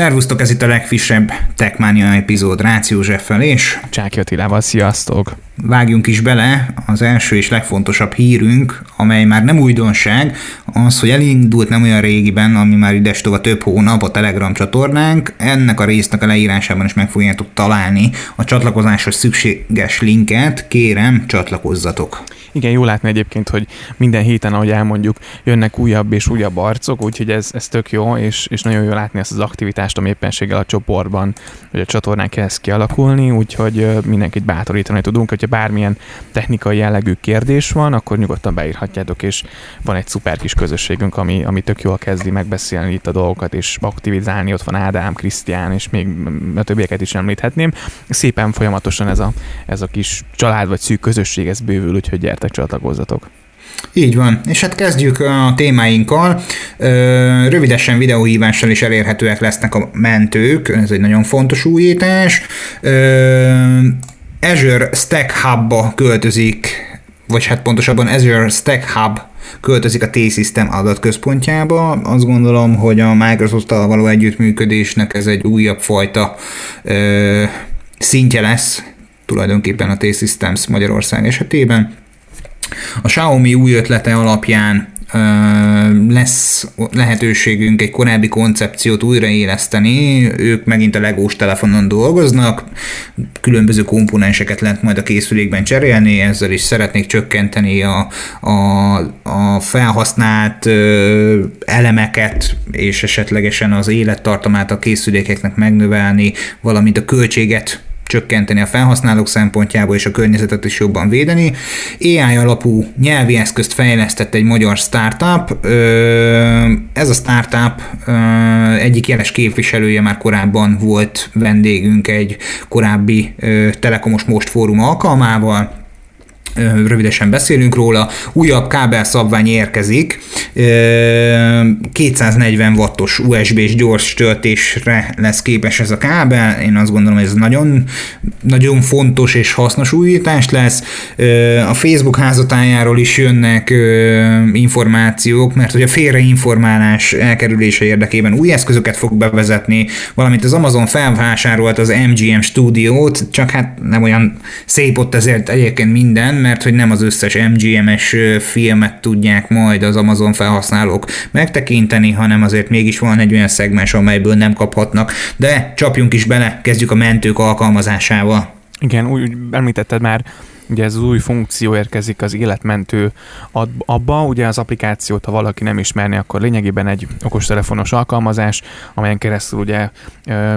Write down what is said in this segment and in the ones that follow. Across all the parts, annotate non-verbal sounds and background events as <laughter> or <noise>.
Szervusztok, ez itt a legfrissebb Techmania epizód Rácz Józseffel és Csáki Attilával, sziasztok! Vágjunk is bele, az első és legfontosabb hírünk, amely már nem újdonság, az, hogy elindult nem olyan régiben, ami már ides a több hónap a Telegram csatornánk. Ennek a résznek a leírásában is meg fogjátok találni a csatlakozáshoz szükséges linket, kérem csatlakozzatok. Igen, jó látni egyébként, hogy minden héten, ahogy elmondjuk, jönnek újabb és újabb arcok, úgyhogy ez, ez tök jó, és, és nagyon jó látni ezt az aktivitást, ami éppenséggel a csoportban, vagy a csatornán kezd kialakulni, úgyhogy mindenkit bátorítani tudunk, hogyha bármilyen technikai jellegű kérdés van, akkor nyugodtan beírhatjátok, és van egy szuper kis közösségünk, ami, ami tök jól kezdi megbeszélni itt a dolgokat, és aktivizálni. Ott van Ádám, Krisztián, és még a többieket is említhetném. Szépen folyamatosan ez a, ez a kis család vagy szűk közösség, ez bővül, úgyhogy gyertek, csatlakozzatok. Így van, és hát kezdjük a témáinkkal. Rövidesen videóhívással is elérhetőek lesznek a mentők, ez egy nagyon fontos újítás. Azure Stack Hub-ba költözik, vagy hát pontosabban Azure Stack Hub költözik a T-System adatközpontjába. Azt gondolom, hogy a Microsoft-tal való együttműködésnek ez egy újabb fajta szintje lesz tulajdonképpen a T-Systems Magyarország esetében. A Xiaomi új ötlete alapján lesz lehetőségünk egy korábbi koncepciót újraéleszteni, ők megint a legós telefonon dolgoznak, különböző komponenseket lehet majd a készülékben cserélni, ezzel is szeretnék csökkenteni a, a, a felhasznált elemeket, és esetlegesen az élettartamát a készülékeknek megnövelni, valamint a költséget csökkenteni a felhasználók szempontjából és a környezetet is jobban védeni. AI alapú nyelvi eszközt fejlesztett egy magyar startup. Ez a startup egyik jeles képviselője már korábban volt vendégünk egy korábbi Telekomos Most fórum alkalmával, rövidesen beszélünk róla, újabb kábelszabvány érkezik, 240 wattos USB-s gyors töltésre lesz képes ez a kábel, én azt gondolom, hogy ez nagyon, nagyon fontos és hasznos újítás lesz. A Facebook házatájáról is jönnek információk, mert hogy a félreinformálás elkerülése érdekében új eszközöket fog bevezetni, valamint az Amazon felvásárolt az MGM stúdiót, csak hát nem olyan szép ott ezért egyébként minden, mert hogy nem az összes MGM-es filmet tudják majd az Amazon felhasználók megtekinteni, hanem azért mégis van egy olyan szegmens, amelyből nem kaphatnak, de csapjunk is bele, kezdjük a mentők alkalmazásával. Igen, úgy említetted már, Ugye ez az új funkció érkezik az életmentő abba, ugye az applikációt, ha valaki nem ismerni, akkor lényegében egy okostelefonos alkalmazás, amelyen keresztül ugye ö,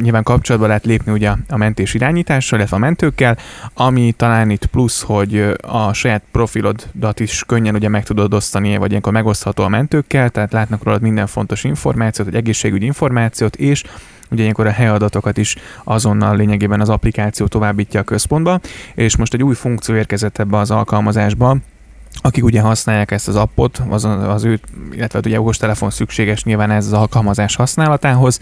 nyilván kapcsolatba lehet lépni ugye a mentés irányítással, illetve a mentőkkel, ami talán itt plusz, hogy a saját profilodat is könnyen ugye meg tudod osztani, vagy ilyenkor megosztható a mentőkkel, tehát látnak rólad minden fontos információt, egy egészségügyi információt, és ugye ilyenkor a helyadatokat is azonnal lényegében az applikáció továbbítja a központba, és most egy új funkció érkezett ebbe az alkalmazásba, akik ugye használják ezt az appot, az, az ő, illetve hát ugye okostelefon szükséges nyilván ez az alkalmazás használatához,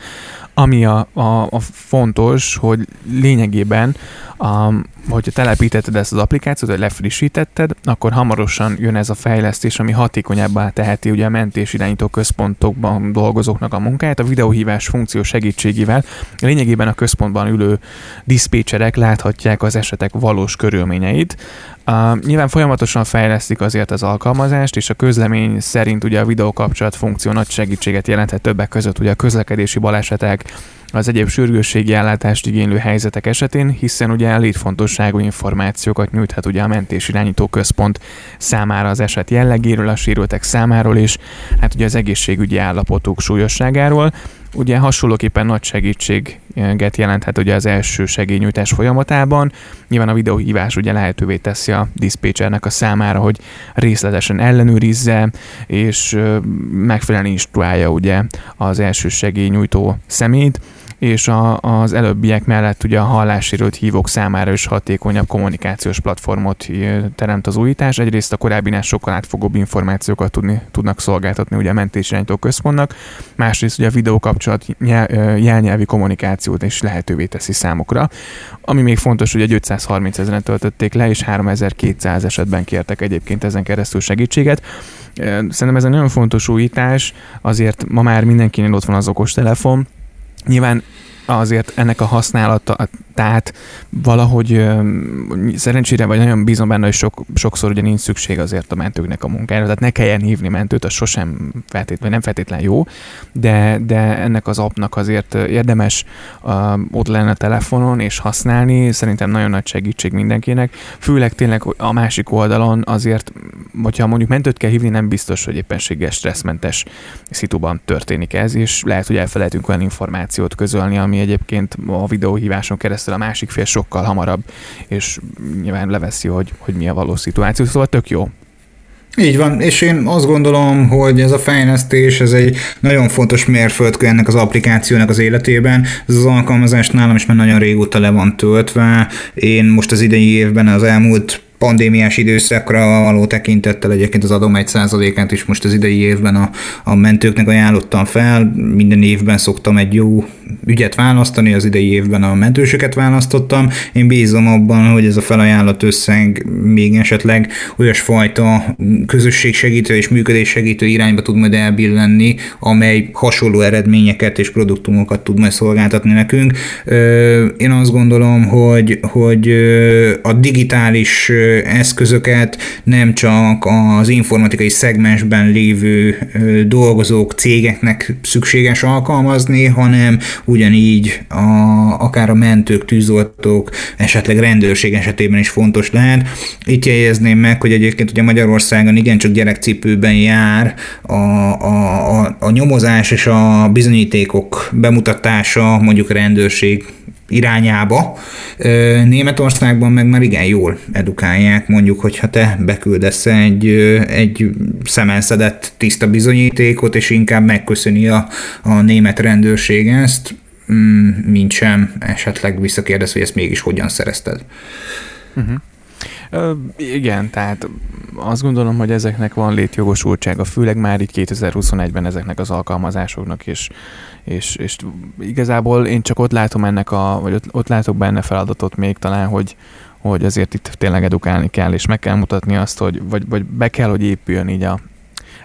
ami a, a, a fontos, hogy lényegében, a, hogyha telepítetted ezt az applikációt, vagy lefrissítetted, akkor hamarosan jön ez a fejlesztés, ami hatékonyabbá teheti ugye a mentés irányító központokban dolgozóknak a munkáját. A videóhívás funkció segítségével lényegében a központban ülő diszpécserek láthatják az esetek valós körülményeit. Uh, nyilván folyamatosan fejlesztik azért az alkalmazást, és a közlemény szerint ugye a videókapcsolat funkció nagy segítséget jelenthet többek között ugye a közlekedési balesetek, az egyéb sürgősségi ellátást igénylő helyzetek esetén, hiszen ugye létfontosságú információkat nyújthat ugye a mentés irányító központ számára az eset jellegéről, a sérültek számáról és hát ugye az egészségügyi állapotuk súlyosságáról. Ugye hasonlóképpen nagy segítséget jelenthet ugye az első segélynyújtás folyamatában. Nyilván a videóhívás ugye lehetővé teszi a diszpécsernek a számára, hogy részletesen ellenőrizze, és megfelelően instruálja ugye az első segélynyújtó szemét és a, az előbbiek mellett ugye a hallássérült hívók számára is hatékonyabb kommunikációs platformot teremt az újítás. Egyrészt a korábbinál sokkal átfogóbb információkat tudni, tudnak szolgáltatni ugye a mentésirányító központnak, másrészt ugye a videókapcsolat jelnyelvi kommunikációt is lehetővé teszi számukra. Ami még fontos, hogy egy 530 ezeren töltötték le, és 3200 esetben kértek egyébként ezen keresztül segítséget. Szerintem ez egy nagyon fontos újítás, azért ma már mindenkinél ott van az okostelefon, Nyilván azért ennek a használata, tehát valahogy szerencsére, vagy nagyon bízom benne, hogy sok, sokszor ugye nincs szükség azért a mentőknek a munkára, tehát ne kelljen hívni mentőt, az sosem feltétlenül, nem feltétlenül jó, de, de ennek az appnak azért érdemes uh, ott lenni a telefonon és használni, szerintem nagyon nagy segítség mindenkinek, főleg tényleg a másik oldalon azért, hogyha mondjuk mentőt kell hívni, nem biztos, hogy éppenséges stresszmentes szituban történik ez, és lehet, hogy elfelejtünk olyan információt közölni, ami egyébként a videóhíváson keresztül a másik fél sokkal hamarabb, és nyilván leveszi, hogy, hogy mi a valós szituáció, szóval tök jó. Így van, és én azt gondolom, hogy ez a fejlesztés, ez egy nagyon fontos mérföldkő ennek az applikációnak az életében. Ez az alkalmazás nálam is már nagyon régóta le van töltve. Én most az idei évben, az elmúlt pandémiás időszakra való tekintettel egyébként az adom egy százalékát is most az idei évben a, a mentőknek ajánlottam fel. Minden évben szoktam egy jó ügyet választani, az idei évben a mentősöket választottam. Én bízom abban, hogy ez a felajánlott összeg még esetleg olyasfajta közösségsegítő és működéssegítő irányba tud majd elbillenni, amely hasonló eredményeket és produktumokat tud majd szolgáltatni nekünk. Én azt gondolom, hogy, hogy a digitális eszközöket nem csak az informatikai szegmensben lévő dolgozók, cégeknek szükséges alkalmazni, hanem ugyanígy a, akár a mentők, tűzoltók, esetleg rendőrség esetében is fontos lehet. Itt jegyezném meg, hogy egyébként ugye Magyarországon igencsak gyerekcipőben jár a, a, a, a nyomozás és a bizonyítékok bemutatása mondjuk rendőrség irányába. Németországban meg már igen jól edukálják, mondjuk, hogyha te beküldesz egy, egy szemenszedett tiszta bizonyítékot, és inkább megköszöni a, a német rendőrség ezt, mm, mint sem esetleg visszakérdez, hogy ezt mégis hogyan szerezted. Uh-huh. Ö, igen, tehát azt gondolom, hogy ezeknek van létjogosultsága, főleg már így 2021-ben ezeknek az alkalmazásoknak, és, és, és igazából én csak ott látom ennek a, vagy ott, ott látok benne feladatot még talán, hogy, hogy azért itt tényleg edukálni kell, és meg kell mutatni azt, hogy vagy, vagy be kell, hogy épüljön így a,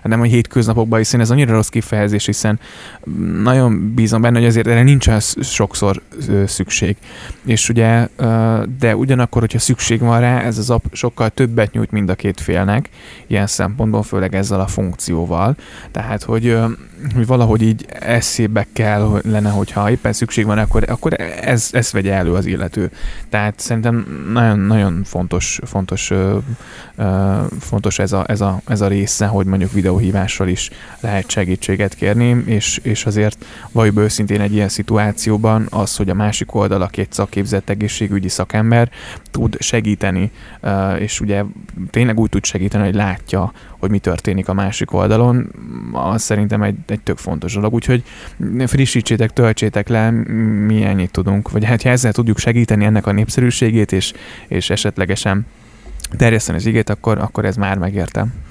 nem a hétköznapokban, hiszen ez annyira rossz kifejezés, hiszen nagyon bízom benne, hogy azért erre nincs sokszor szükség. És ugye, de ugyanakkor, hogyha szükség van rá, ez az app sokkal többet nyújt mind a két félnek, ilyen szempontból, főleg ezzel a funkcióval. Tehát, hogy, hogy valahogy így eszébe kell lenne, hogyha éppen szükség van, akkor, akkor ez, ez vegye elő az illető. Tehát szerintem nagyon-nagyon fontos, fontos, fontos ez, a, ez, a, ez a része, hogy mondjuk videóhívással is lehet segítséget kérni, és, és azért valljuk őszintén egy ilyen szituációban az, hogy a másik oldal, aki egy szakképzett egészségügyi szakember, tud segíteni, és ugye tényleg úgy tud segíteni, hogy látja, hogy mi történik a másik oldalon, az szerintem egy, egy tök fontos dolog, úgyhogy frissítsétek, töltsétek le, mi ennyit tudunk, vagy hát ha ezzel tudjuk segíteni ennek a népszerűségét, és, és esetlegesen terjeszteni az igét, akkor, akkor ez már megértem.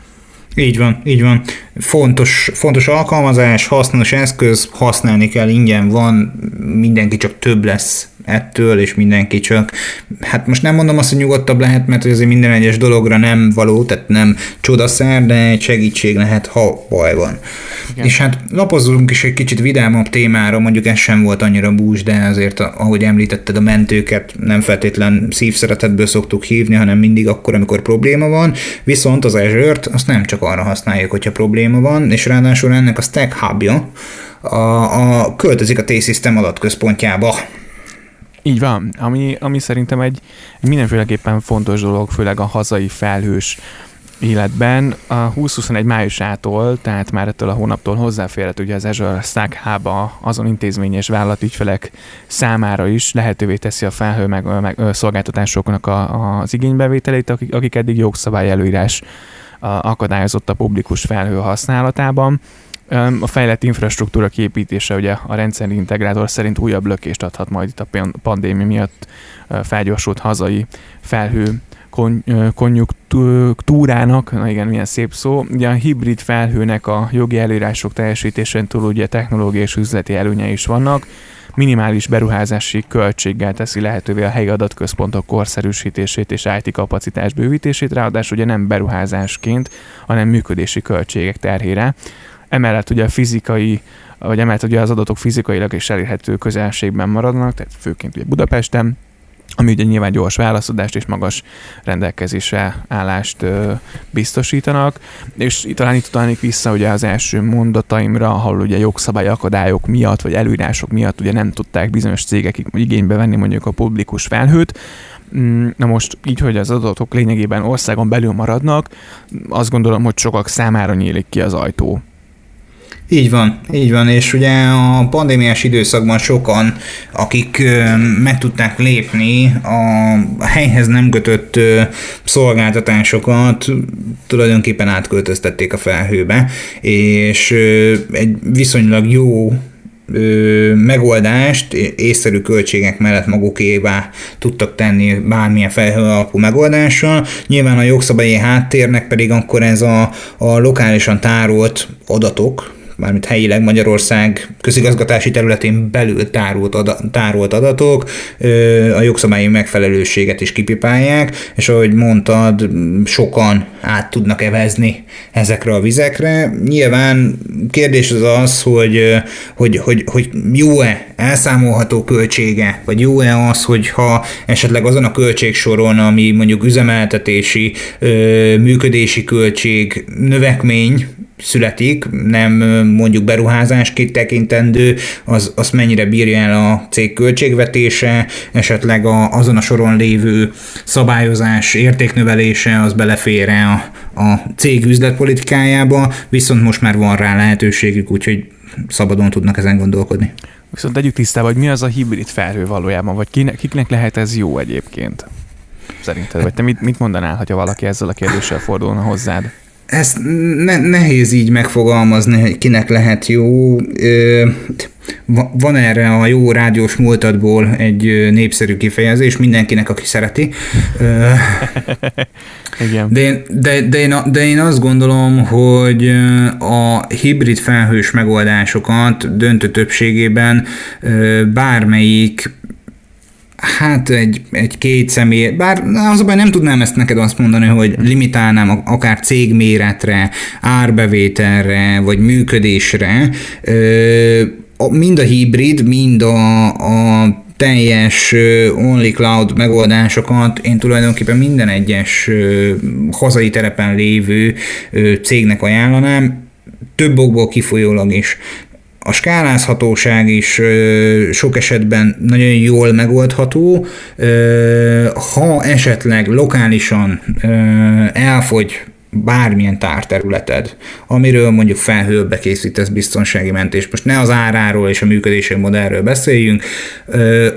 Így van, így van. Fontos, fontos alkalmazás, hasznos eszköz, használni kell, ingyen van, mindenki csak több lesz ettől, és mindenki csak, hát most nem mondom azt, hogy nyugodtabb lehet, mert azért minden egyes dologra nem való, tehát nem csodaszer, de egy segítség lehet, ha baj van. Igen. És hát lapozzunk is egy kicsit vidámabb témára, mondjuk ez sem volt annyira bús, de azért, ahogy említetted, a mentőket nem feltétlen szívszeretetből szoktuk hívni, hanem mindig akkor, amikor probléma van, viszont az Azure-t azt nem csak arra használjuk, hogyha probléma van, és ráadásul ennek a Stack hubja a, a költözik a T-System adatközpontjába. Így van, ami, ami szerintem egy, egy mindenféleképpen fontos dolog, főleg a hazai felhős életben. A 2021 májusától, tehát már ettől a hónaptól hozzáférhet ugye az Azure Stack Hub azon intézményes vállalatügyfelek számára is lehetővé teszi a felhő meg, meg szolgáltatásoknak a, az igénybevételét, akik, akik eddig jogszabály előírás akadályozott a publikus felhő használatában. A fejlett infrastruktúra kiépítése ugye a rendszer integrátor szerint újabb lökést adhat majd itt a pandémia miatt felgyorsult hazai felhő konjunktúrának, na igen, milyen szép szó, ugye a hibrid felhőnek a jogi előírások teljesítésén túl ugye technológiai és üzleti előnye is vannak, minimális beruházási költséggel teszi lehetővé a helyi adatközpontok korszerűsítését és IT kapacitás bővítését, ráadásul ugye nem beruházásként, hanem működési költségek terhére. Emellett ugye a fizikai vagy emellett ugye az adatok fizikailag is elérhető közelségben maradnak, tehát főként ugye Budapesten, ami ugye nyilván gyors válaszadást és magas rendelkezésre állást ö, biztosítanak, és talán itt utalnék vissza ugye az első mondataimra, ahol ugye jogszabály akadályok miatt, vagy előírások miatt ugye nem tudták bizonyos cégek igénybe venni mondjuk a publikus felhőt, mm, Na most így, hogy az adatok lényegében országon belül maradnak, azt gondolom, hogy sokak számára nyílik ki az ajtó így van, így van, és ugye a pandémiás időszakban sokan, akik meg tudták lépni a helyhez nem kötött szolgáltatásokat, tulajdonképpen átköltöztették a felhőbe, és egy viszonylag jó megoldást észszerű költségek mellett magukévá tudtak tenni bármilyen felhő alapú megoldással. Nyilván a jogszabályi háttérnek pedig akkor ez a, a lokálisan tárolt adatok, mármint helyileg Magyarország közigazgatási területén belül tárolt, ada, tárolt adatok a jogszabályi megfelelőséget is kipipálják, és ahogy mondtad, sokan át tudnak evezni ezekre a vizekre. Nyilván kérdés az az, hogy, hogy, hogy, hogy jó-e elszámolható költsége, vagy jó-e az, hogyha esetleg azon a költségsoron, ami mondjuk üzemeltetési, működési költség növekmény, születik, nem mondjuk beruházásként tekintendő, az, az mennyire bírja el a cég költségvetése, esetleg a, azon a soron lévő szabályozás értéknövelése, az belefér a, a cég üzletpolitikájába, viszont most már van rá lehetőségük, úgyhogy szabadon tudnak ezen gondolkodni. Viszont tegyük tisztába, hogy mi az a hibrid felhő valójában, vagy kinek, kiknek lehet ez jó egyébként? Szerinted? Vagy te mit, mit mondanál, ha valaki ezzel a kérdéssel fordulna hozzád? Ezt ne, nehéz így megfogalmazni, hogy kinek lehet jó. Van erre a jó rádiós múltadból egy népszerű kifejezés, mindenkinek, aki szereti. Igen. De, én, de, de, én, de én azt gondolom, hogy a hibrid felhős megoldásokat döntő többségében bármelyik Hát egy, egy két személy, bár azonban nem tudnám ezt neked azt mondani, hogy limitálnám akár cégméretre, árbevételre, vagy működésre. Mind a hibrid, mind a, a teljes only cloud megoldásokat én tulajdonképpen minden egyes hazai terepen lévő cégnek ajánlanám, több okból kifolyólag is. A skálázhatóság is sok esetben nagyon jól megoldható. Ha esetleg lokálisan elfogy bármilyen tárterületed, amiről mondjuk felhőbe készítesz biztonsági mentést, most ne az áráról és a működési modellről beszéljünk,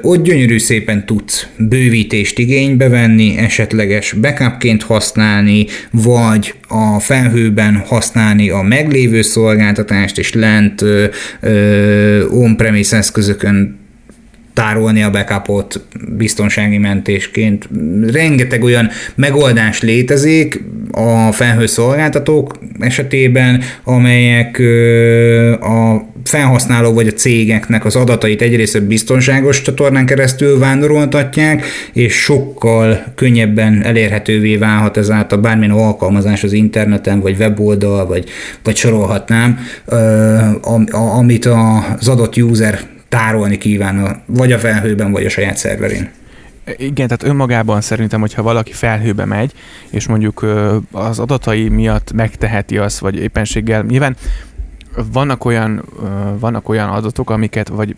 ott gyönyörű szépen tudsz bővítést igénybe venni, esetleges backupként használni, vagy a felhőben használni a meglévő szolgáltatást, és lent on-premise eszközökön tárolni a backupot biztonsági mentésként. Rengeteg olyan megoldás létezik a felhőszolgáltatók esetében, amelyek a felhasználó vagy a cégeknek az adatait egyrészt biztonságos csatornán keresztül vándoroltatják, és sokkal könnyebben elérhetővé válhat ezáltal bármilyen alkalmazás az interneten, vagy weboldal, vagy, vagy sorolhatnám, amit az adott user tárolni kíván, vagy a felhőben, vagy a saját szerverén. Igen, tehát önmagában szerintem, hogyha valaki felhőbe megy, és mondjuk az adatai miatt megteheti azt, vagy éppenséggel, nyilván vannak olyan, vannak olyan adatok, amiket, vagy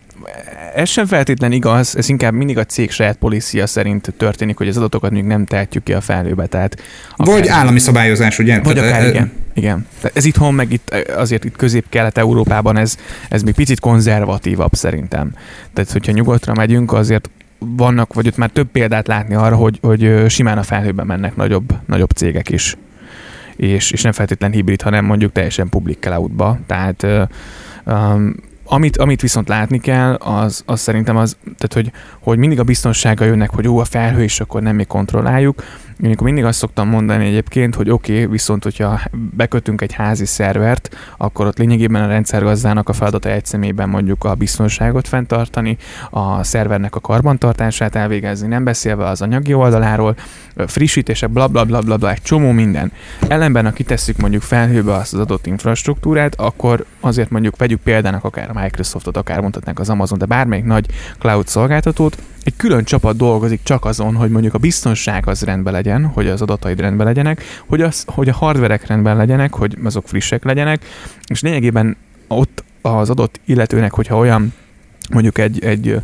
ez sem feltétlen igaz, ez inkább mindig a cég saját policia szerint történik, hogy az adatokat még nem tehetjük ki a felhőbe. Tehát akár, vagy állami szabályozás, ugye? Vagy akár, igen. igen. Tehát ez itthon, meg itt azért itt közép-kelet-európában ez, ez még picit konzervatívabb szerintem. Tehát, hogyha nyugatra megyünk, azért vannak, vagy ott már több példát látni arra, hogy, hogy simán a felhőben mennek nagyobb, nagyobb cégek is és, és nem feltétlen hibrid, hanem mondjuk teljesen public cloudba. Tehát um, amit, amit viszont látni kell, az, az szerintem az, tehát hogy, hogy mindig a biztonsága jönnek, hogy jó a felhő, és akkor nem mi kontrolláljuk. Én mindig azt szoktam mondani egyébként, hogy oké, okay, viszont hogyha bekötünk egy házi szervert, akkor ott lényegében a rendszergazdának a feladata egy személyben mondjuk a biztonságot fenntartani, a szervernek a karbantartását elvégezni, nem beszélve az anyagi oldaláról, frissítése, bla bla bla bla, bla egy csomó minden. Ellenben, ha kitesszük mondjuk felhőbe azt az adott infrastruktúrát, akkor azért mondjuk vegyük példának akár a Microsoftot, akár mondhatnánk az Amazon, de bármelyik nagy cloud szolgáltatót, egy külön csapat dolgozik csak azon, hogy mondjuk a biztonság az rendben legyen, hogy az adataid rendben legyenek, hogy, az, hogy a hardverek rendben legyenek, hogy azok frissek legyenek, és lényegében ott az adott illetőnek, hogyha olyan mondjuk egy, egy,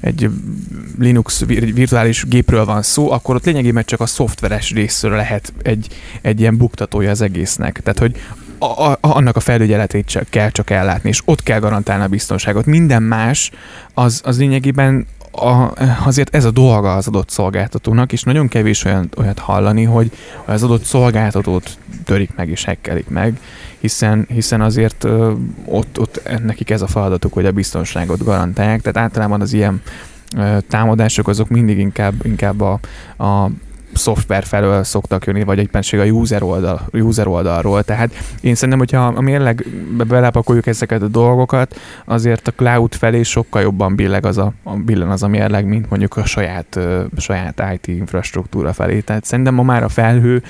egy Linux virtuális gépről van szó, akkor ott lényegében csak a szoftveres részről lehet egy, egy ilyen buktatója az egésznek. Tehát, hogy a, a, annak a felügyeletét csak, kell csak ellátni, és ott kell garantálni a biztonságot. Minden más, az, az lényegében a, azért ez a dolga az adott szolgáltatónak, és nagyon kevés olyan, olyat hallani, hogy az adott szolgáltatót törik meg és hekkelik meg, hiszen, hiszen azért ö, ott, ott nekik ez a feladatuk, hogy a biztonságot garantálják, tehát általában az ilyen ö, támadások azok mindig inkább, inkább a, a szoftver felől szoktak jönni, vagy egyenség a user, oldal, user oldalról. Tehát én szerintem, hogyha a mérleg belepakoljuk ezeket a dolgokat, azért a cloud felé sokkal jobban billeg az a, a billen az a mérleg, mint mondjuk a saját, a saját IT infrastruktúra felé. Tehát szerintem ma már a felhő,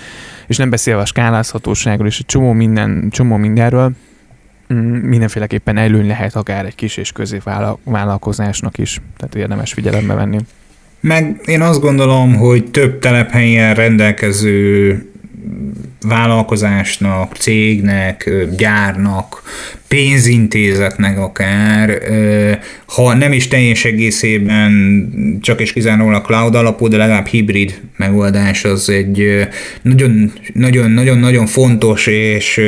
és nem beszélve a skálázhatóságról, és egy csomó, minden, csomó mindenről, mm, mindenféleképpen előny lehet akár egy kis és középvállalkozásnak is, tehát érdemes figyelembe venni. Meg én azt gondolom, hogy több telephelyen rendelkező vállalkozásnak, cégnek, gyárnak, pénzintézetnek akár, ha nem is teljes egészében csak és kizárólag cloud alapú, de legalább hibrid megoldás az egy nagyon-nagyon fontos és,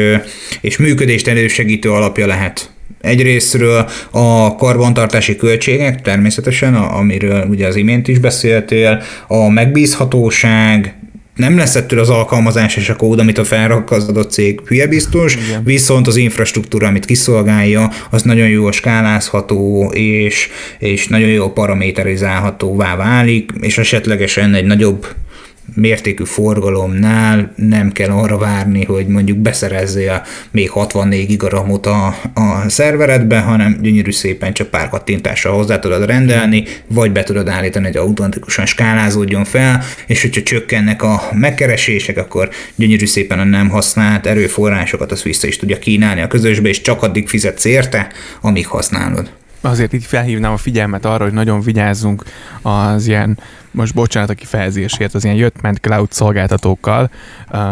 és működést elősegítő alapja lehet Egyrésztről a karbantartási költségek, természetesen, amiről ugye az imént is beszéltél, a megbízhatóság, nem lesz ettől az alkalmazás és a kód, amit a felrak az adott cég hülye biztos, Igen. viszont az infrastruktúra, amit kiszolgálja, az nagyon jó skálázható, és, és nagyon jó paraméterizálhatóvá válik, és esetlegesen egy nagyobb mértékű forgalomnál nem kell arra várni, hogy mondjuk beszerezzél még 64 gigaramot a, a szerveredbe, hanem gyönyörű szépen csak pár kattintással hozzá tudod rendelni, vagy be tudod állítani, hogy automatikusan skálázódjon fel, és hogyha csökkennek a megkeresések, akkor gyönyörű szépen a nem használt erőforrásokat azt vissza is tudja kínálni a közösbe, és csak addig fizetsz érte, amíg használod azért itt felhívnám a figyelmet arra, hogy nagyon vigyázzunk az ilyen, most bocsánat a kifejezésért, az ilyen jött-ment cloud szolgáltatókkal,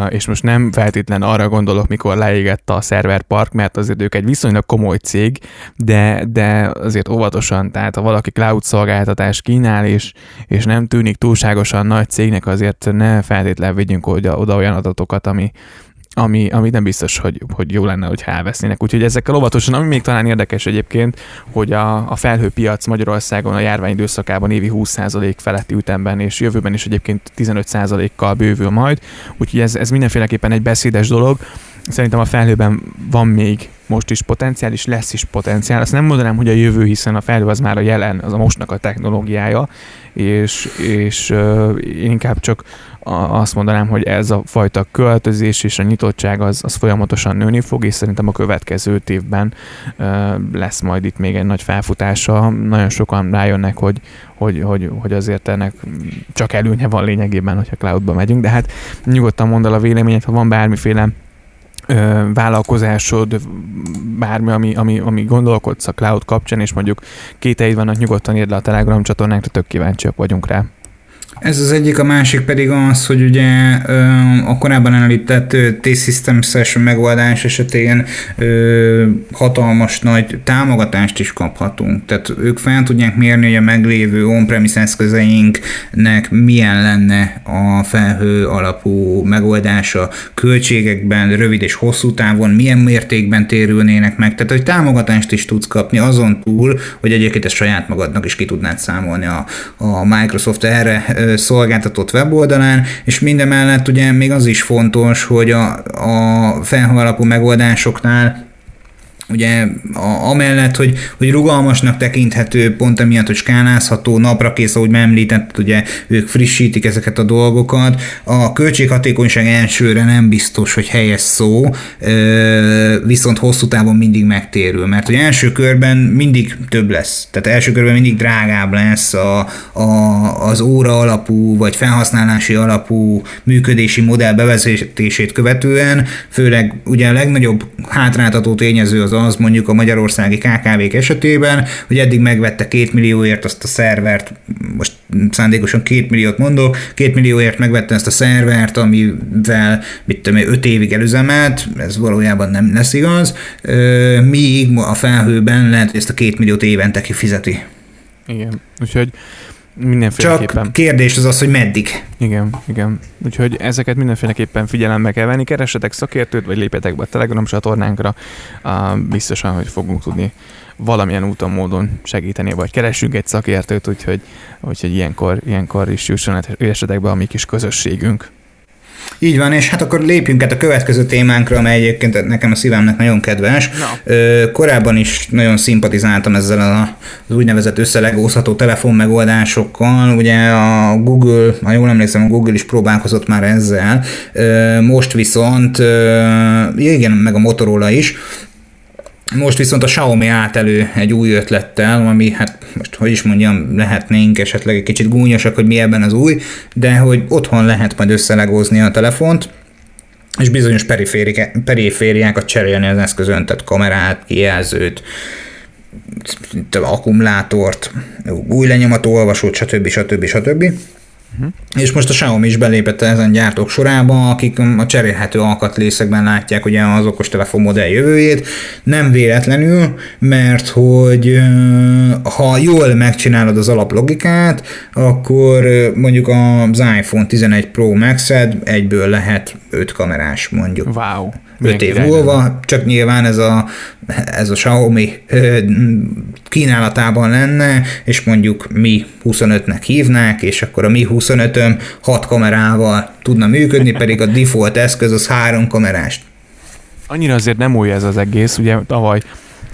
és most nem feltétlen arra gondolok, mikor leégett a szerverpark, mert azért ők egy viszonylag komoly cég, de, de azért óvatosan, tehát ha valaki cloud szolgáltatást kínál, és, és nem tűnik túlságosan nagy cégnek, azért ne feltétlenül vigyünk oda olyan adatokat, ami, ami, ami nem biztos, hogy, hogy jó lenne, hogy elvesznének. Úgyhogy ezekkel óvatosan, ami még talán érdekes egyébként, hogy a, a felhőpiac Magyarországon a járvány időszakában évi 20% feletti ütemben, és jövőben is egyébként 15%-kal bővül majd, úgyhogy ez, ez mindenféleképpen egy beszédes dolog. Szerintem a felhőben van még most is potenciál, és lesz is potenciál. Azt nem mondanám, hogy a jövő, hiszen a felhő az már a jelen, az a mostnak a technológiája, és, és én inkább csak azt mondanám, hogy ez a fajta költözés és a nyitottság az, az folyamatosan nőni fog, és szerintem a következő évben lesz majd itt még egy nagy felfutása. Nagyon sokan rájönnek, hogy, hogy, hogy, hogy azért ennek csak előnye van lényegében, hogyha cloudba megyünk, de hát nyugodtan mondd el a véleményet, ha van bármiféle vállalkozásod, bármi, ami, ami, ami gondolkodsz a cloud kapcsán, és mondjuk két vannak, nyugodtan írd le a Telegram csatornánkra, tök kíváncsiak vagyunk rá. Ez az egyik, a másik pedig az, hogy ugye a korábban említett T-Systems-es megoldás esetén hatalmas nagy támogatást is kaphatunk. Tehát ők fel tudják mérni, hogy a meglévő on-premise eszközeinknek milyen lenne a felhő alapú megoldása költségekben, rövid és hosszú távon, milyen mértékben térülnének meg. Tehát, hogy támogatást is tudsz kapni azon túl, hogy egyébként ezt saját magadnak is ki tudnád számolni a, a Microsoft erre szolgáltatott weboldalán, és mindemellett ugye még az is fontos, hogy a, a felhő alapú megoldásoknál ugye a, amellett, hogy, hogy rugalmasnak tekinthető, pont emiatt, hogy skálázható, napra kész, ahogy már említett, ugye ők frissítik ezeket a dolgokat. A költséghatékonyság elsőre nem biztos, hogy helyes szó, viszont hosszú távon mindig megtérül, mert hogy első körben mindig több lesz, tehát első körben mindig drágább lesz a, a, az óra alapú, vagy felhasználási alapú működési modell bevezetését követően, főleg ugye a legnagyobb hátráltató tényező az az mondjuk a magyarországi KKV-k esetében, hogy eddig megvette két millióért azt a szervert, most szándékosan két milliót mondok, két millióért megvette ezt a szervert, amivel mit tudom, öt évig előzemelt, ez valójában nem lesz igaz, míg a felhőben lehet, hogy ezt a két milliót évente kifizeti. Igen, úgyhogy Mindenféleképpen. Csak kérdés az az, hogy meddig. Igen, igen. Úgyhogy ezeket mindenféleképpen figyelembe kell venni. Keressetek szakértőt, vagy lépjetek be a Telegram csatornánkra. Biztosan, hogy fogunk tudni valamilyen úton, módon segíteni, vagy keressünk egy szakértőt, úgyhogy, úgyhogy ilyenkor, ilyenkor is jusson esetek be a mi kis közösségünk. Így van, és hát akkor lépjünk át a következő témánkra, amely egyébként nekem a szívemnek nagyon kedves. No. Korábban is nagyon szimpatizáltam ezzel az úgynevezett összelegózható telefonmegoldásokkal. Ugye a Google, ha jól emlékszem, a Google is próbálkozott már ezzel. Most viszont, igen, meg a Motorola is, most viszont a Xiaomi állt elő egy új ötlettel, ami hát most hogy is mondjam, lehetnénk esetleg egy kicsit gúnyosak, hogy mi ebben az új, de hogy otthon lehet majd összelegózni a telefont, és bizonyos perifériákat cserélni az eszközön, tehát kamerát, kijelzőt, akkumulátort, új lenyomató olvasót, stb. stb. stb. stb. Uh-huh. És most a Xiaomi is belépett ezen gyártók sorába, akik a cserélhető alkatrészekben látják ugye az okostelefon modell jövőjét. Nem véletlenül, mert hogy ha jól megcsinálod az alaplogikát, akkor mondjuk az iPhone 11 Pro Max-ed egyből lehet 5 kamerás mondjuk. Wow. 5 év múlva, csak nyilván ez a, ez a Xiaomi kínálatában lenne, és mondjuk mi 25-nek hívnák, és akkor a mi 25-öm 6 kamerával tudna működni, pedig a default eszköz az három kamerás. Annyira azért nem új ez az egész, ugye tavaly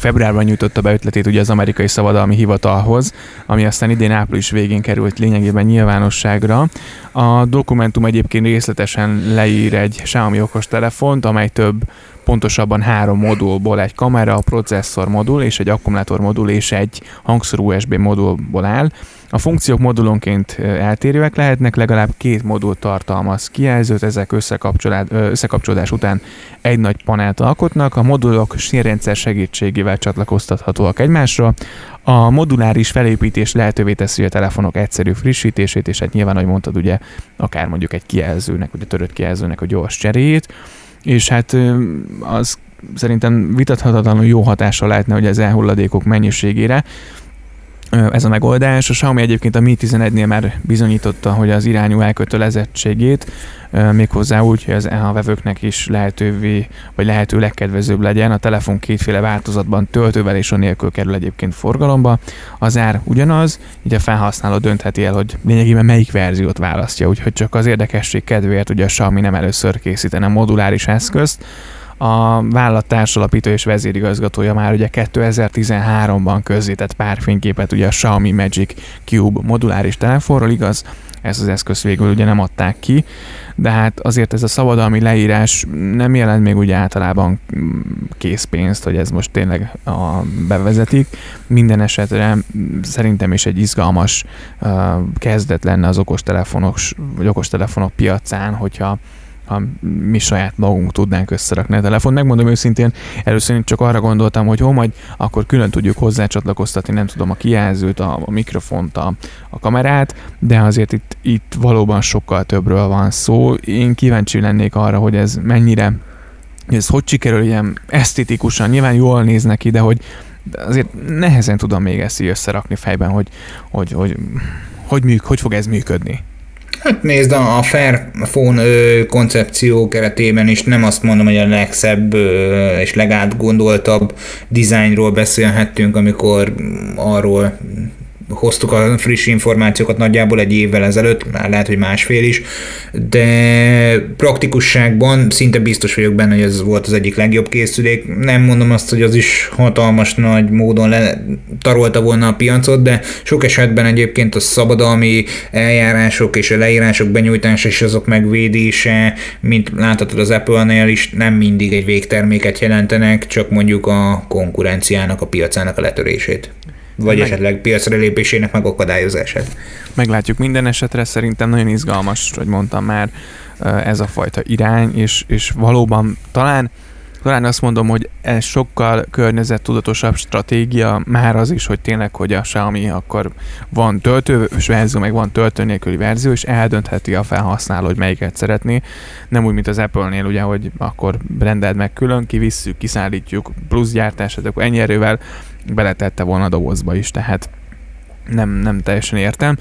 februárban nyújtotta be ötletét ugye az amerikai szabadalmi hivatalhoz, ami aztán idén április végén került lényegében nyilvánosságra. A dokumentum egyébként részletesen leír egy Xiaomi okos telefont, amely több pontosabban három modulból, egy kamera, processzor modul és egy akkumulátor modul és egy hangszer USB modulból áll. A funkciók modulonként eltérőek lehetnek, legalább két modul tartalmaz. Kijelzőt, ezek összekapcsolódás után egy nagy panelt alkotnak, a modulok sírrendszer segítségével csatlakoztathatóak egymásra, a moduláris felépítés lehetővé teszi a telefonok egyszerű frissítését, és hát nyilván, ahogy mondtad, ugye akár mondjuk egy kijelzőnek, ugye törött kijelzőnek a gyors cseréjét, és hát az szerintem vitathatatlanul jó hatással lehetne, hogy az elhulladékok mennyiségére, ez a megoldás. A Xiaomi egyébként a Mi 11-nél már bizonyította, hogy az irányú elkötelezettségét méghozzá úgy, hogy az EHA vevőknek is lehetővé, vagy lehető legkedvezőbb legyen. A telefon kétféle változatban töltővel és a nélkül kerül egyébként forgalomba. Az ár ugyanaz, így a felhasználó döntheti el, hogy lényegében melyik verziót választja, úgyhogy csak az érdekesség kedvéért ugye a Xiaomi nem először készítene moduláris eszközt, a vállalat társalapító és vezérigazgatója már ugye 2013-ban közzétett pár fényképet ugye a Xiaomi Magic Cube moduláris telefonról, igaz? Ezt az eszközt végül ugye nem adták ki, de hát azért ez a szabadalmi leírás nem jelent még ugye általában készpénzt, hogy ez most tényleg a, bevezetik. Minden esetre szerintem is egy izgalmas uh, kezdet lenne az okostelefonok, vagy okostelefonok piacán, hogyha ha mi saját magunk tudnánk összerakni a telefon. Megmondom őszintén, először én csak arra gondoltam, hogy hol majd akkor külön tudjuk hozzá csatlakoztatni, nem tudom, a kijelzőt, a, a mikrofont, a, a kamerát, de azért itt, itt valóban sokkal többről van szó. Én kíváncsi lennék arra, hogy ez mennyire ez hogy sikerül ilyen esztétikusan, nyilván jól néz neki, de hogy azért nehezen tudom még ezt így összerakni fejben, hogy hogy, hogy, hogy, műk, hogy fog ez működni. Hát nézd, a Fairphone koncepció keretében is nem azt mondom, hogy a legszebb és legátgondoltabb dizájnról beszélhettünk, amikor arról hoztuk a friss információkat nagyjából egy évvel ezelőtt, már lehet, hogy másfél is, de praktikusságban szinte biztos vagyok benne, hogy ez volt az egyik legjobb készülék. Nem mondom azt, hogy az is hatalmas nagy módon tarolta volna a piacot, de sok esetben egyébként a szabadalmi eljárások és a leírások benyújtása és azok megvédése, mint láthatod az Apple-nél is nem mindig egy végterméket jelentenek, csak mondjuk a konkurenciának, a piacának a letörését. Vagy meg... esetleg piacra lépésének megakadályozását. Meglátjuk minden esetre, szerintem nagyon izgalmas, hogy mondtam már, ez a fajta irány, és, és valóban talán talán azt mondom, hogy ez sokkal környezettudatosabb stratégia, már az is, hogy tényleg, hogy a Xiaomi akkor van töltős verzió, meg van töltő nélküli verzió, és eldöntheti a felhasználó, hogy melyiket szeretné. Nem úgy, mint az Apple-nél, ugye, hogy akkor rendeld meg külön, kivisszük, kiszállítjuk, plusz gyártás, akkor ennyi erővel beletette volna a dobozba is, tehát nem, nem teljesen értem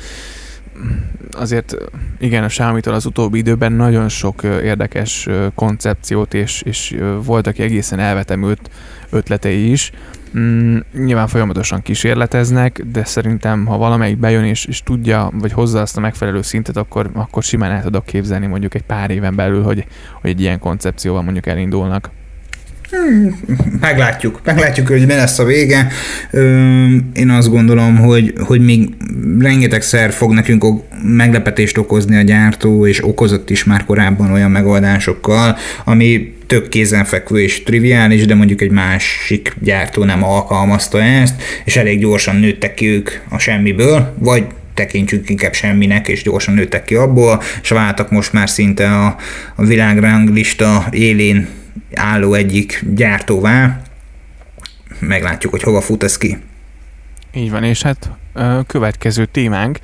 azért igen, a xiaomi az utóbbi időben nagyon sok érdekes koncepciót, és, és voltak egészen elvetemült ötletei is. Mm, nyilván folyamatosan kísérleteznek, de szerintem, ha valamelyik bejön és, és tudja, vagy hozza azt a megfelelő szintet, akkor, akkor simán el tudok képzelni mondjuk egy pár éven belül, hogy, hogy egy ilyen koncepcióval mondjuk elindulnak. Hmm, meglátjuk, meglátjuk, hogy mi lesz a vége. Én azt gondolom, hogy, hogy még rengetegszer fog nekünk meglepetést okozni a gyártó, és okozott is már korábban olyan megoldásokkal, ami tök kézenfekvő és triviális, de mondjuk egy másik gyártó nem alkalmazta ezt, és elég gyorsan nőttek ki ők a semmiből, vagy tekintsünk inkább semminek, és gyorsan nőttek ki abból, és váltak most már szinte a, a világranglista élén álló egyik gyártóvá. Meglátjuk, hogy hova fut ez ki. Így van, és hát következő témánk,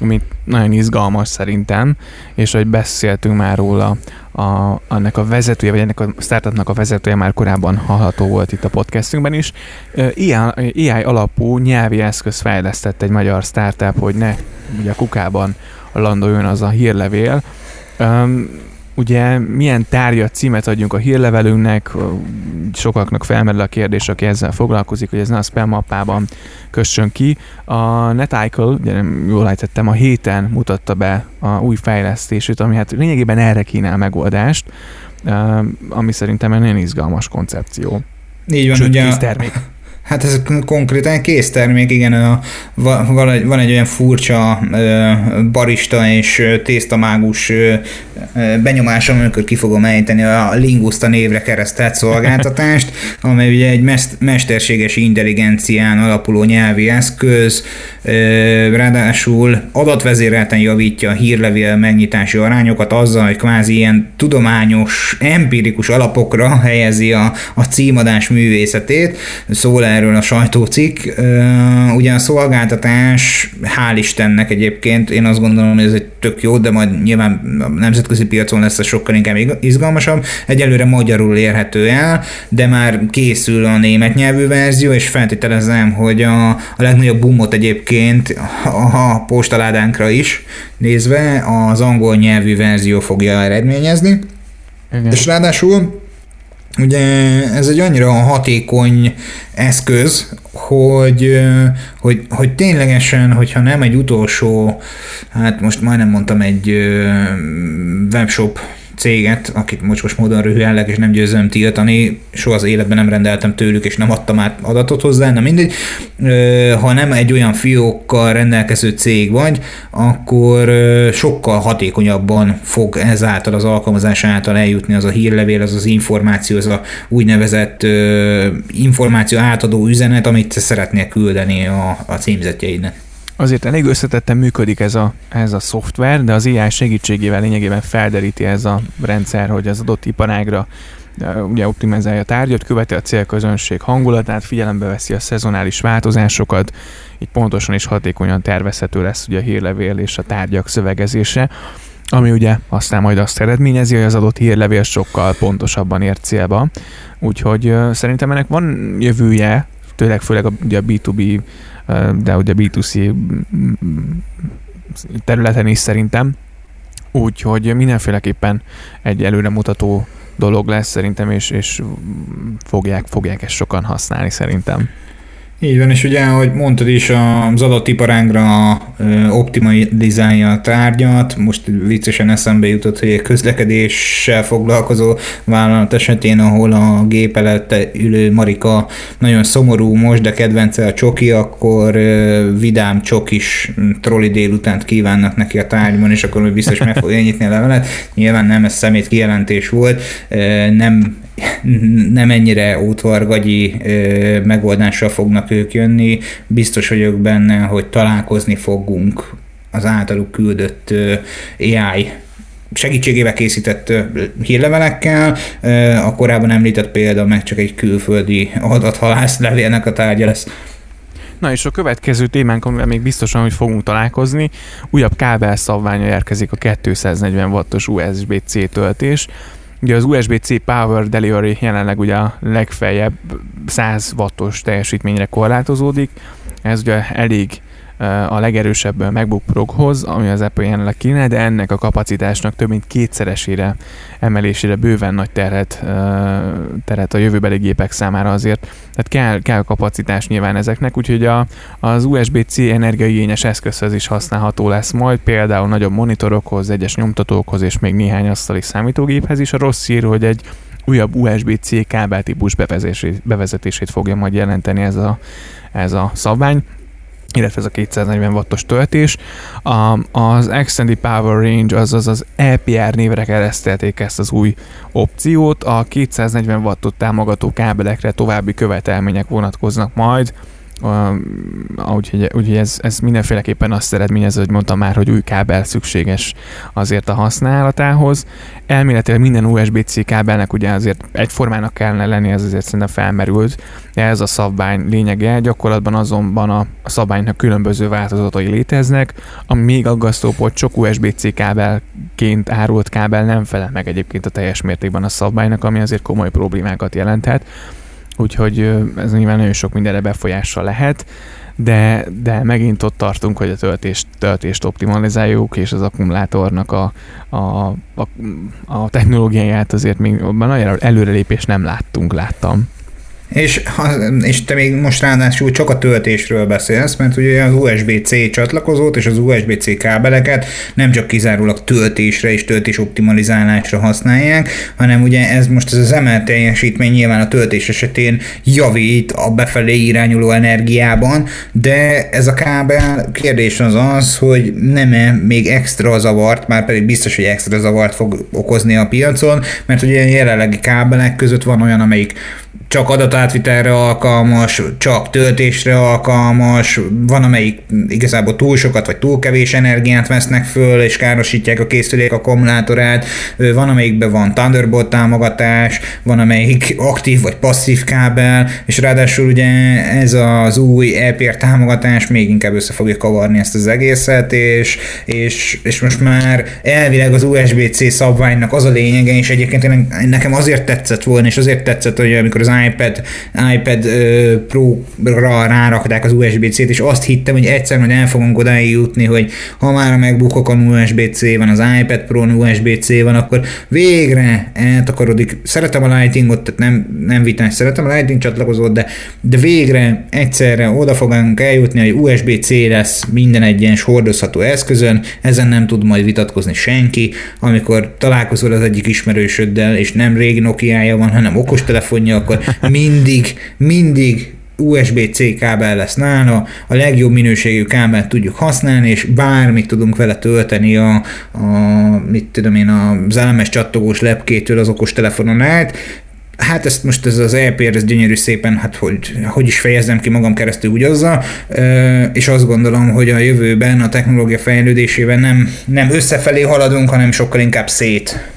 ami nagyon izgalmas szerintem, és hogy beszéltünk már róla, a, annak a vezetője, vagy ennek a startupnak a vezetője már korábban hallható volt itt a podcastünkben is. AI, AI alapú nyelvi eszköz fejlesztett egy magyar startup, hogy ne ugye a kukában landoljon az a hírlevél. Um, ugye milyen tárgya címet adjunk a hírlevelünknek, sokaknak felmerül a kérdés, aki ezzel foglalkozik, hogy ez ne a spam mappában kössön ki. A NetIcle, ugye jól ejtettem, a héten mutatta be a új fejlesztését, ami hát lényegében erre kínál megoldást, ami szerintem egy nagyon izgalmas koncepció. Így van, Sőt, ugye termék. <laughs> Hát ez konkrétan késztermék, igen, a, van, egy, van egy olyan furcsa barista és tésztamágus benyomásom, amikor ki fogom ejteni a Lingusta névre keresztelt szolgáltatást, <laughs> amely ugye egy mesterséges intelligencián alapuló nyelvi eszköz, ráadásul adatvezérelten javítja a hírlevél megnyitási arányokat azzal, hogy kvázi ilyen tudományos, empirikus alapokra helyezi a, a címadás művészetét. Szól erről a sajtócikk. Ugye a szolgáltatás, hál' Istennek egyébként, én azt gondolom, hogy ez egy tök jó, de majd nyilván a nemzetközi piacon lesz ez sokkal inkább izgalmasabb. Egyelőre magyarul érhető el, de már készül a német nyelvű verzió, és feltételezem, hogy a, a legnagyobb boomot egyébként a postaládánkra is nézve az angol nyelvű verzió fogja eredményezni. Igen. És ráadásul Ugye ez egy annyira hatékony eszköz, hogy, hogy, hogy ténylegesen, hogyha nem egy utolsó, hát most majdnem mondtam egy webshop céget, akit mocskos módon röhüellek, és nem győzöm tiltani, soha az életben nem rendeltem tőlük, és nem adtam át adatot hozzá, nem mindegy. Ha nem egy olyan fiókkal rendelkező cég vagy, akkor sokkal hatékonyabban fog ezáltal az alkalmazás által eljutni az a hírlevél, az az információ, az a úgynevezett információ átadó üzenet, amit szeretnél küldeni a, a címzetjeidnek. Azért elég összetetten működik ez a, ez a szoftver, de az AI segítségével lényegében felderíti ez a rendszer, hogy az adott iparágra ugye optimizálja a tárgyat, követi a célközönség hangulatát, figyelembe veszi a szezonális változásokat, így pontosan és hatékonyan tervezhető lesz ugye a hírlevél és a tárgyak szövegezése, ami ugye aztán majd azt eredményezi, hogy az adott hírlevél sokkal pontosabban ér célba. Úgyhogy szerintem ennek van jövője, tényleg főleg a, ugye a B2B de ugye B2C területen is szerintem. Úgyhogy mindenféleképpen egy előremutató dolog lesz szerintem, és, és fogják, fogják ezt sokan használni szerintem. Így van, és ugye, ahogy mondtad is, az adott iparágra optimalizálja a tárgyat. Most viccesen eszembe jutott, hogy egy közlekedéssel foglalkozó vállalat esetén, ahol a gép előtte ülő Marika nagyon szomorú most, de kedvence a csoki, akkor vidám csokis troli délutánt kívánnak neki a tárgyban, és akkor biztos meg fogja <laughs> nyitni a levelet. Nyilván nem ez szemét kijelentés volt, nem <laughs> nem ennyire útvargagyi megoldással fognak ők jönni. Biztos vagyok benne, hogy találkozni fogunk az általuk küldött AI segítségével készített hírlevelekkel, a korábban említett példa meg csak egy külföldi adathalász levélnek a tárgya lesz. Na és a következő témánk, amivel még biztosan, hogy fogunk találkozni, újabb kábel szabványa érkezik a 240 wattos USB-C töltés, Ugye az USB-C Power Delivery jelenleg ugye a legfeljebb 100 wattos teljesítményre korlátozódik. Ez ugye elég a legerősebb MacBook Pro-hoz, ami az Apple jelenleg kínál, de ennek a kapacitásnak több mint kétszeresére emelésére bőven nagy terhet, terhet a jövőbeli gépek számára azért. Tehát kell, kell kapacitás nyilván ezeknek, úgyhogy a, az USB-C energiaigényes eszközhöz is használható lesz majd, például nagyobb monitorokhoz, egyes nyomtatókhoz és még néhány asztali számítógéphez is. A rossz hír, hogy egy újabb USB-C kábeltípus bevezetését, bevezetését fogja majd jelenteni ez a, ez a szabvány illetve ez a 240 wattos töltés. A, az Extended Power Range, azaz az EPR névre keresztelték ezt az új opciót. A 240 wattot támogató kábelekre további követelmények vonatkoznak majd, úgyhogy, úgyhogy ez, ez mindenféleképpen azt eredményez, hogy mondtam már, hogy új kábel szükséges azért a használatához. Elméletileg minden USB-C kábelnek ugye azért egyformának kellene lenni, ez azért szerintem felmerült, ez a szabvány lényege, gyakorlatban azonban a szabványnak különböző változatai léteznek, ami még aggasztóbb, hogy sok USB-C kábelként árult kábel nem felel meg egyébként a teljes mértékben a szabványnak, ami azért komoly problémákat jelenthet úgyhogy ez nyilván nagyon sok mindenre befolyással lehet, de, de megint ott tartunk, hogy a töltést, töltést optimalizáljuk, és az akkumulátornak a, a, a, a technológiáját azért még nagyon előrelépést nem láttunk, láttam. És, és te még most ráadásul csak a töltésről beszélsz, mert ugye az USB-C csatlakozót és az USB-C kábeleket nem csak kizárólag töltésre és töltés optimalizálásra használják, hanem ugye ez most ez az emelt teljesítmény nyilván a töltés esetén javít a befelé irányuló energiában, de ez a kábel kérdés az az, hogy nem-e még extra zavart, már pedig biztos, hogy extra zavart fog okozni a piacon, mert ugye jelenlegi kábelek között van olyan, amelyik csak adatátvitelre alkalmas, csak töltésre alkalmas, van amelyik igazából túl sokat vagy túl kevés energiát vesznek föl, és károsítják a készülék akkumulátorát, van amelyikben van Thunderbolt támogatás, van amelyik aktív vagy passzív kábel, és ráadásul ugye ez az új EPR támogatás még inkább össze fogja kavarni ezt az egészet, és, és, és most már elvileg az USB-C szabványnak az a lényege, és egyébként nekem azért tetszett volna, és azért tetszett, hogy amikor az iPad, iPad Pro-ra rárakták az USB-C-t, és azt hittem, hogy egyszer majd el fogunk odáig jutni, hogy ha már a MacBookokon USB-C van, az iPad Pro-n USB-C van, akkor végre eltakarodik. Szeretem a Lightingot, tehát nem, nem vitás, szeretem a Lightning csatlakozót, de, de végre egyszerre oda fogunk eljutni, hogy USB-C lesz minden egyes hordozható eszközön, ezen nem tud majd vitatkozni senki, amikor találkozol az egyik ismerősöddel, és nem régi Nokia-ja van, hanem okostelefonja, akkor mindig, mindig USB-C kábel lesz nála, a legjobb minőségű kábelt tudjuk használni, és bármit tudunk vele tölteni a, a mit tudom én, az elemes csattogós lepkétől az okos telefonon át, Hát ezt most ez az EPR, ez gyönyörű szépen, hát hogy, hogy is fejezem ki magam keresztül úgy azzal, és azt gondolom, hogy a jövőben a technológia fejlődésével nem, nem összefelé haladunk, hanem sokkal inkább szét.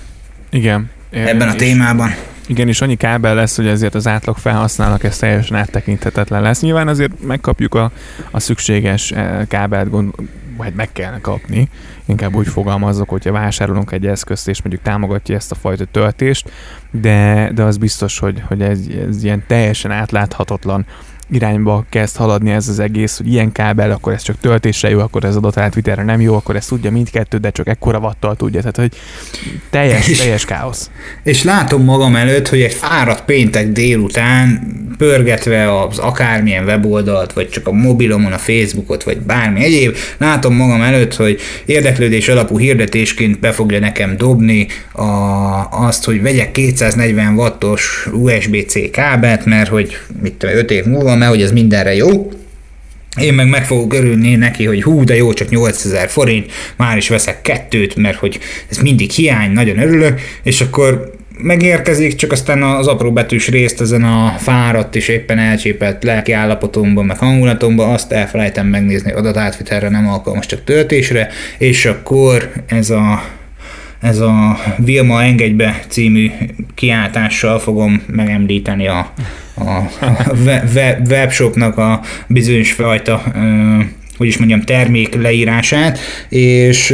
Igen. Ebben a témában. Igen, és annyi kábel lesz, hogy ezért az átlag felhasználók ez teljesen áttekinthetetlen lesz. Nyilván azért megkapjuk a, a szükséges eh, kábelt, gond, vagy meg kell kapni. Inkább úgy fogalmazok, hogyha vásárolunk egy eszközt, és mondjuk támogatja ezt a fajta töltést, de, de az biztos, hogy, hogy ez, ez ilyen teljesen átláthatatlan irányba kezd haladni ez az egész, hogy ilyen kábel, akkor ez csak töltésre jó, akkor ez adott átvitelre nem jó, akkor ez tudja mindkettő, de csak ekkora vattal tudja. Tehát, hogy teljes, és, teljes káosz. És látom magam előtt, hogy egy fáradt péntek délután pörgetve az akármilyen weboldalt, vagy csak a mobilomon a Facebookot, vagy bármi egyéb, látom magam előtt, hogy érdeklődés alapú hirdetésként be fogja nekem dobni a, azt, hogy vegyek 240 wattos USB-C kábelt, mert hogy mit tudom, 5 év múlva, mert hogy ez mindenre jó, én meg meg fogok örülni neki, hogy hú, de jó, csak 8000 forint, már is veszek kettőt, mert hogy ez mindig hiány, nagyon örülök, és akkor megérkezik, csak aztán az apró betűs részt ezen a fáradt és éppen elcsépelt lelki állapotomban, meg hangulatomban, azt elfelejtem megnézni, adatátvitelre nem alkalmas, csak töltésre, és akkor ez a ez a Vilma engedj be című kiáltással fogom megemlíteni a, a, webshopnak a bizonyos fajta hogy is mondjam, termék leírását, és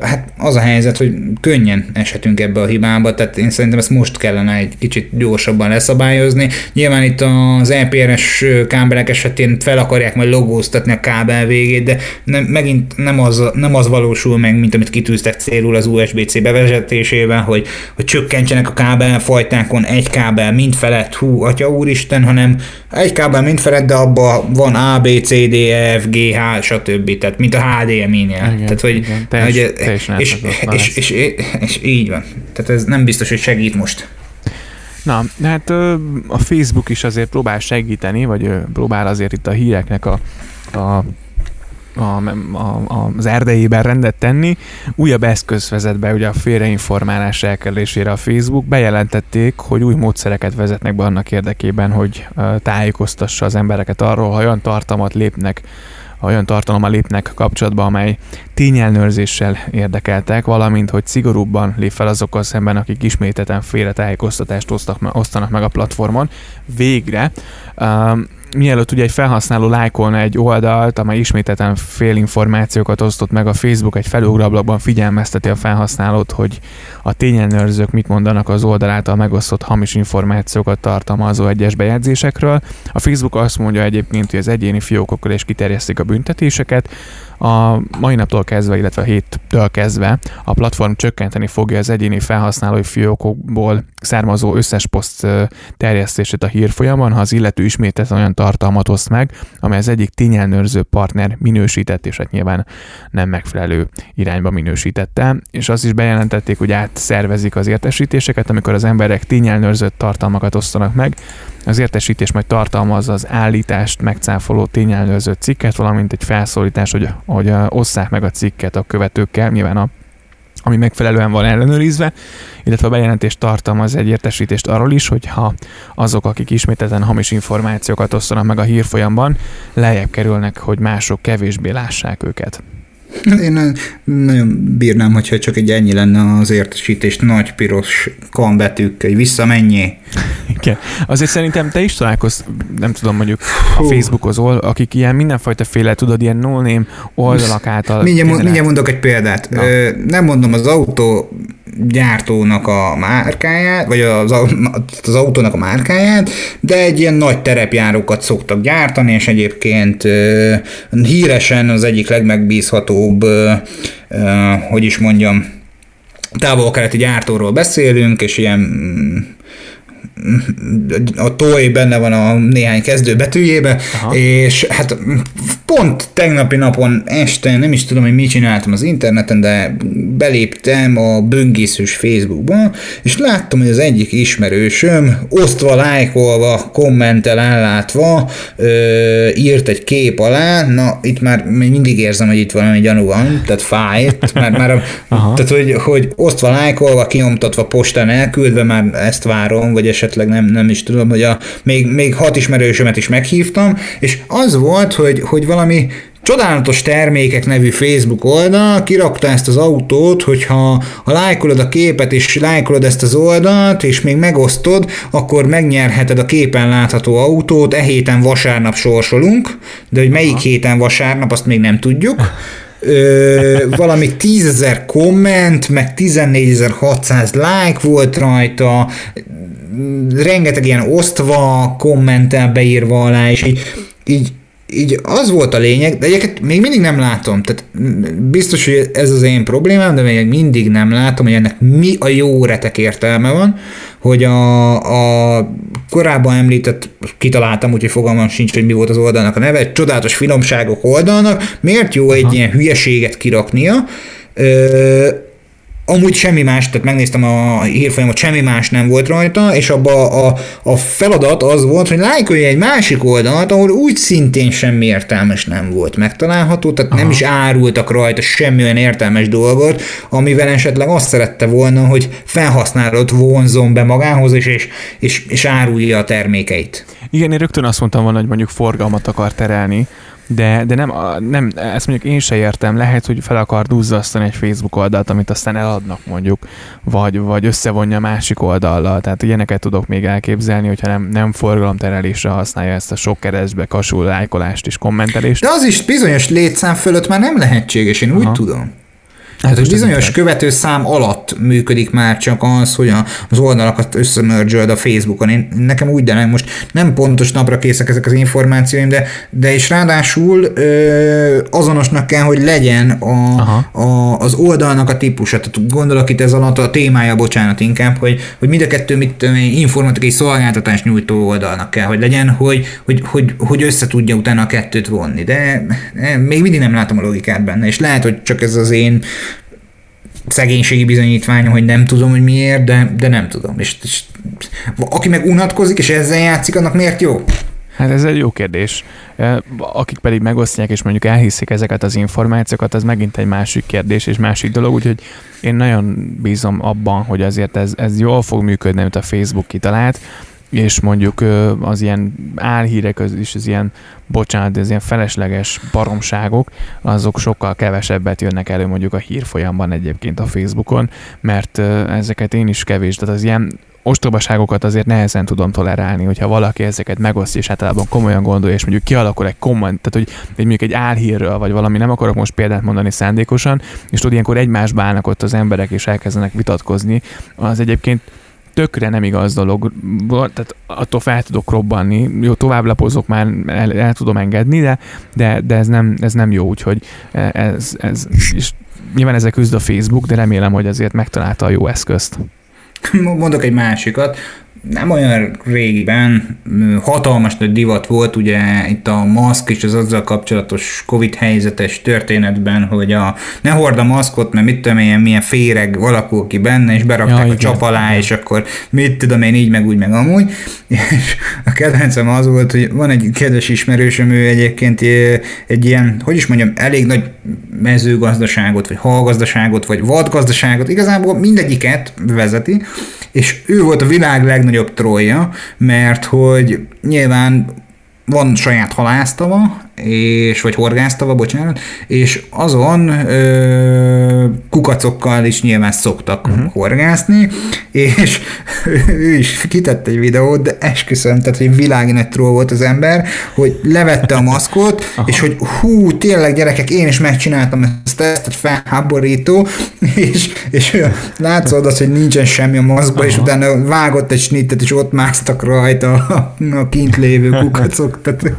hát az a helyzet, hogy könnyen eshetünk ebbe a hibába, tehát én szerintem ezt most kellene egy kicsit gyorsabban leszabályozni. Nyilván itt az EPRS kábelek esetén fel akarják majd logóztatni a kábel végét, de nem, megint nem az, nem az valósul meg, mint amit kitűztek célul az USB-C bevezetésével, hogy, hogy csökkentsenek a kábelfajtákon egy kábel mind felett, hú, atya úristen, hanem egy kábel mind felett, de abban van A, B, C, D, E, F, G, H, stb. Tehát, mint a HDMI-nél. Igen, Tehát, hogy, igen, teljes, teljes és, és, és, és, és, így van. Tehát ez nem biztos, hogy segít most. Na, hát a Facebook is azért próbál segíteni, vagy próbál azért itt a híreknek a, a a, a, az erdejében rendet tenni. Újabb eszköz vezet be ugye a félreinformálás elkerülésére a Facebook. Bejelentették, hogy új módszereket vezetnek be annak érdekében, hogy tájékoztassa az embereket arról, ha olyan tartalmat lépnek olyan tartalommal lépnek kapcsolatba, amely tényelnőrzéssel érdekeltek, valamint, hogy szigorúbban lép fel azokkal szemben, akik ismételten félretájékoztatást osztanak meg a platformon. Végre um, mielőtt ugye egy felhasználó lájkolna egy oldalt, amely ismételten fél információkat osztott meg a Facebook, egy felugrablakban figyelmezteti a felhasználót, hogy a tényellenőrzők mit mondanak az oldal által megosztott hamis információkat tartalmazó egyes bejegyzésekről. A Facebook azt mondja egyébként, hogy az egyéni fiókokkal is kiterjesztik a büntetéseket, a mai naptól kezdve, illetve a héttől kezdve a platform csökkenteni fogja az egyéni felhasználói fiókokból származó összes poszt terjesztését a hírfolyamon, ha az illető ismételten olyan tartalmat oszt meg, amely az egyik tényelnőrző partner minősített, és hát nyilván nem megfelelő irányba minősítette. És azt is bejelentették, hogy átszervezik az értesítéseket, amikor az emberek tényelnőrzött tartalmakat osztanak meg, az értesítés majd tartalmazza az állítást megcáfoló tényellenőrző cikket, valamint egy felszólítás, hogy, hogy osszák meg a cikket a követőkkel, nyilván a ami megfelelően van ellenőrizve, illetve a bejelentés tartalmaz egy értesítést arról is, hogy ha azok, akik ismételten hamis információkat osztanak meg a hírfolyamban, lejjebb kerülnek, hogy mások kevésbé lássák őket. Én nagyon bírnám, hogyha csak egy ennyi lenne az értesítés nagy piros kambetűkkel, hogy visszamenjé. Igen. Azért szerintem te is találkozz, nem tudom, mondjuk a Facebookozol, akik ilyen mindenfajta féle, tudod, ilyen no oldalak által. Mindjárt, mindjárt mondok egy példát. Na. Nem mondom az autó gyártónak a márkáját, vagy az, az autónak a márkáját, de egy ilyen nagy terepjárókat szoktak gyártani, és egyébként híresen az egyik legmegbízhatóbb, hogy is mondjam, távol-keleti gyártóról beszélünk, és ilyen a toy benne van a néhány kezdő betűjébe, Aha. és hát pont tegnapi napon este, nem is tudom, hogy mit csináltam az interneten, de beléptem a böngészős Facebookba, és láttam, hogy az egyik ismerősöm osztva, lájkolva, kommentel ellátva ö, írt egy kép alá, na itt már mindig érzem, hogy itt valami gyanú van, tehát fájt, mert már <laughs> tehát, hogy, hogy osztva, lájkolva, kinyomtatva, postán elküldve, már ezt várom, vagy esetleg nem, nem is tudom, hogy a, még, még hat ismerősömet is meghívtam, és az volt, hogy, hogy valami Csodálatos termékek nevű Facebook oldal kirakta ezt az autót, hogyha ha lájkolod a képet és lájkolod ezt az oldalt, és még megosztod, akkor megnyerheted a képen látható autót, e héten vasárnap sorsolunk, de hogy melyik héten vasárnap, azt még nem tudjuk. Ö, valami 10.000 komment, meg 14.600 like volt rajta, rengeteg ilyen osztva, kommentel beírva alá, és így, így így az volt a lényeg, de egyébként még mindig nem látom, tehát biztos, hogy ez az én problémám, de még mindig nem látom, hogy ennek mi a jó retek értelme van, hogy a, a korábban említett, kitaláltam, úgyhogy fogalmam sincs, hogy mi volt az oldalnak a neve, egy csodálatos finomságok oldalnak, miért jó Aha. egy ilyen hülyeséget kiraknia, Ö, Amúgy semmi más, tehát megnéztem a hírfolyamot, semmi más nem volt rajta, és abba a, a feladat az volt, hogy lájkolj egy másik oldalt, ahol úgy szintén semmi értelmes nem volt megtalálható, tehát Aha. nem is árultak rajta semmi olyan értelmes dolgot, amivel esetleg azt szerette volna, hogy felhasználót vonzon be magához, és, és, és, és árulja a termékeit. Igen, én rögtön azt mondtam volna, hogy mondjuk forgalmat akar terelni, de, de nem, nem, ezt mondjuk én se értem, lehet, hogy fel akar duzzasztani egy Facebook oldalt, amit aztán eladnak mondjuk, vagy, vagy összevonja másik oldallal, tehát ilyeneket tudok még elképzelni, hogyha nem, nem forgalomterelésre használja ezt a sok keresztbe kasul lájkolást és kommentelést. De az is bizonyos létszám fölött már nem lehetséges, én Aha. úgy tudom. Hát egy bizonyos követőszám alatt működik már csak az, hogy az oldalakat összemörgyöld a Facebookon. Én, nekem úgy, de nem, most nem pontos napra készek ezek az információim, de, de is ráadásul ö, azonosnak kell, hogy legyen a, a, az oldalnak a típusa. Tehát gondolok itt ez alatt a témája, bocsánat inkább, hogy, hogy mind a kettő mit informatikai szolgáltatás nyújtó oldalnak kell, hogy legyen, hogy, hogy, hogy, hogy össze tudja utána a kettőt vonni. De, de még mindig nem látom a logikát benne, és lehet, hogy csak ez az én szegénységi bizonyítványom, hogy nem tudom, hogy miért, de, de nem tudom. És, és aki meg unatkozik, és ezzel játszik, annak miért jó? Hát ez egy jó kérdés. Akik pedig megosztják, és mondjuk elhiszik ezeket az információkat, az megint egy másik kérdés és másik dolog, úgyhogy én nagyon bízom abban, hogy azért ez, ez jól fog működni, amit a Facebook kitalált, és mondjuk az ilyen álhírek az is, az ilyen, bocsánat, az ilyen felesleges baromságok, azok sokkal kevesebbet jönnek elő mondjuk a hírfolyamban egyébként a Facebookon, mert ezeket én is kevés, tehát az ilyen ostobaságokat azért nehezen tudom tolerálni, hogyha valaki ezeket megosztja, és általában komolyan gondolja, és mondjuk kialakul egy komment, tehát hogy egy, mondjuk egy álhírről, vagy valami, nem akarok most példát mondani szándékosan, és tudod, ilyenkor egymásba állnak ott az emberek, és elkezdenek vitatkozni, az egyébként tökre nem igaz dolog, tehát attól fel tudok robbanni, jó, tovább lapozok már, el, el tudom engedni, de, de, de ez, nem, ez nem jó, úgyhogy ez, ez és nyilván ezzel küzd a Facebook, de remélem, hogy azért megtalálta a jó eszközt. Mondok egy másikat, nem olyan régiben hatalmas nagy divat volt ugye itt a maszk és az azzal kapcsolatos Covid helyzetes történetben, hogy a ne hord a maszkot, mert mit tudom én, milyen féreg alakul ki benne, és berakták ja, a igen, csap alá, és akkor mit tudom én, így meg úgy meg amúgy. <laughs> És a kedvencem az volt, hogy van egy kedves ismerősöm, ő egyébként egy ilyen, hogy is mondjam, elég nagy mezőgazdaságot, vagy halgazdaságot, vagy vadgazdaságot, igazából mindegyiket vezeti, és ő volt a világ legnagyobb trolja, mert hogy nyilván van saját halásztava, és, vagy horgásztava, bocsánat, és azon ö, kukacokkal is nyilván szoktak uh-huh. horgászni, és ő is kitett egy videót, de esküszöm, tehát hogy nagy troll volt az ember, hogy levette a maszkot, <laughs> és hogy hú, tényleg gyerekek, én is megcsináltam ezt, ezt felháborító, <laughs> és, és látszott az, hogy nincsen semmi a maszkba, Aha. és utána vágott egy snittet, és ott másztak rajta a, a kint lévő kukacok. Tehát,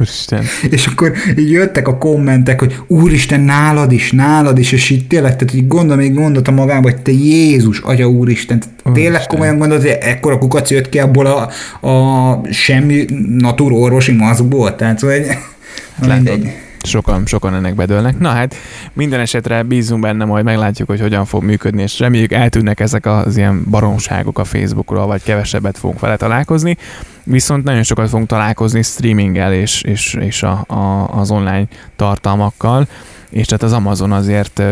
és akkor így jöttek a kommentek, hogy úristen, nálad is, nálad is, és így tényleg, tehát így gondol, még gondolta magába, hogy te Jézus, atya úristen, tényleg komolyan gondolod, hogy ekkora kukac jött ki abból a, a semmi natúr orvosi maszkból, tehát hogy hát mindegy sokan, sokan ennek bedőlnek. Na hát minden esetre bízunk benne, majd meglátjuk, hogy hogyan fog működni, és reméljük eltűnnek ezek az ilyen baromságok a Facebookról, vagy kevesebbet fogunk vele találkozni. Viszont nagyon sokat fogunk találkozni streaminggel és, és, és a, a, az online tartalmakkal és tehát az Amazon azért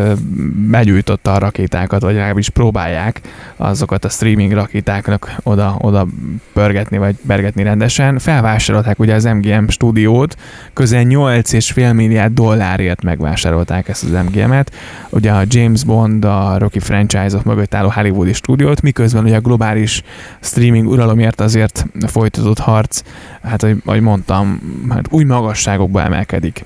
begyújtotta a rakétákat, vagy legalábbis próbálják azokat a streaming rakétáknak oda, oda pörgetni, vagy bergetni rendesen. Felvásárolták ugye az MGM stúdiót, közel 8,5 milliárd dollárért megvásárolták ezt az MGM-et. Ugye a James Bond, a Rocky franchise-ok mögött álló hollywoodi stúdiót, miközben ugye a globális streaming uralomért azért folytatott harc, hát ahogy mondtam, hát új magasságokba emelkedik.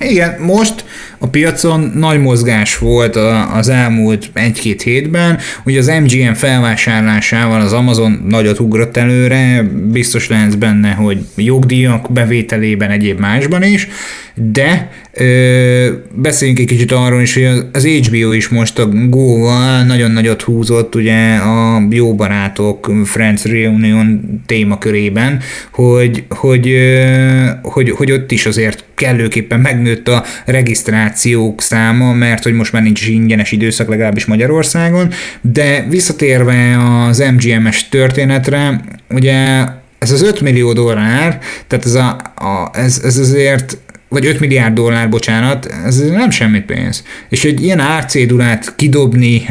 Igen, most a piacon nagy mozgás volt az elmúlt egy-két hétben. Ugye az MGM felvásárlásával az Amazon nagyot ugrott előre, biztos lehetsz benne, hogy jogdíjak bevételében, egyéb másban is, de ö, beszéljünk egy kicsit arról is, hogy az HBO is most a Go-val nagyon nagyot húzott ugye a jó barátok Friends Reunion témakörében, hogy, hogy, ö, hogy, hogy ott is azért kellőképpen megnőtt a regisztrációk száma, mert hogy most már nincs ingyenes időszak, legalábbis Magyarországon, de visszatérve az MGM-es történetre, ugye ez az 5 millió dollár, tehát ez, a, a, ez, ez azért vagy 5 milliárd dollár, bocsánat, ez nem semmi pénz. És egy ilyen árcédulát kidobni,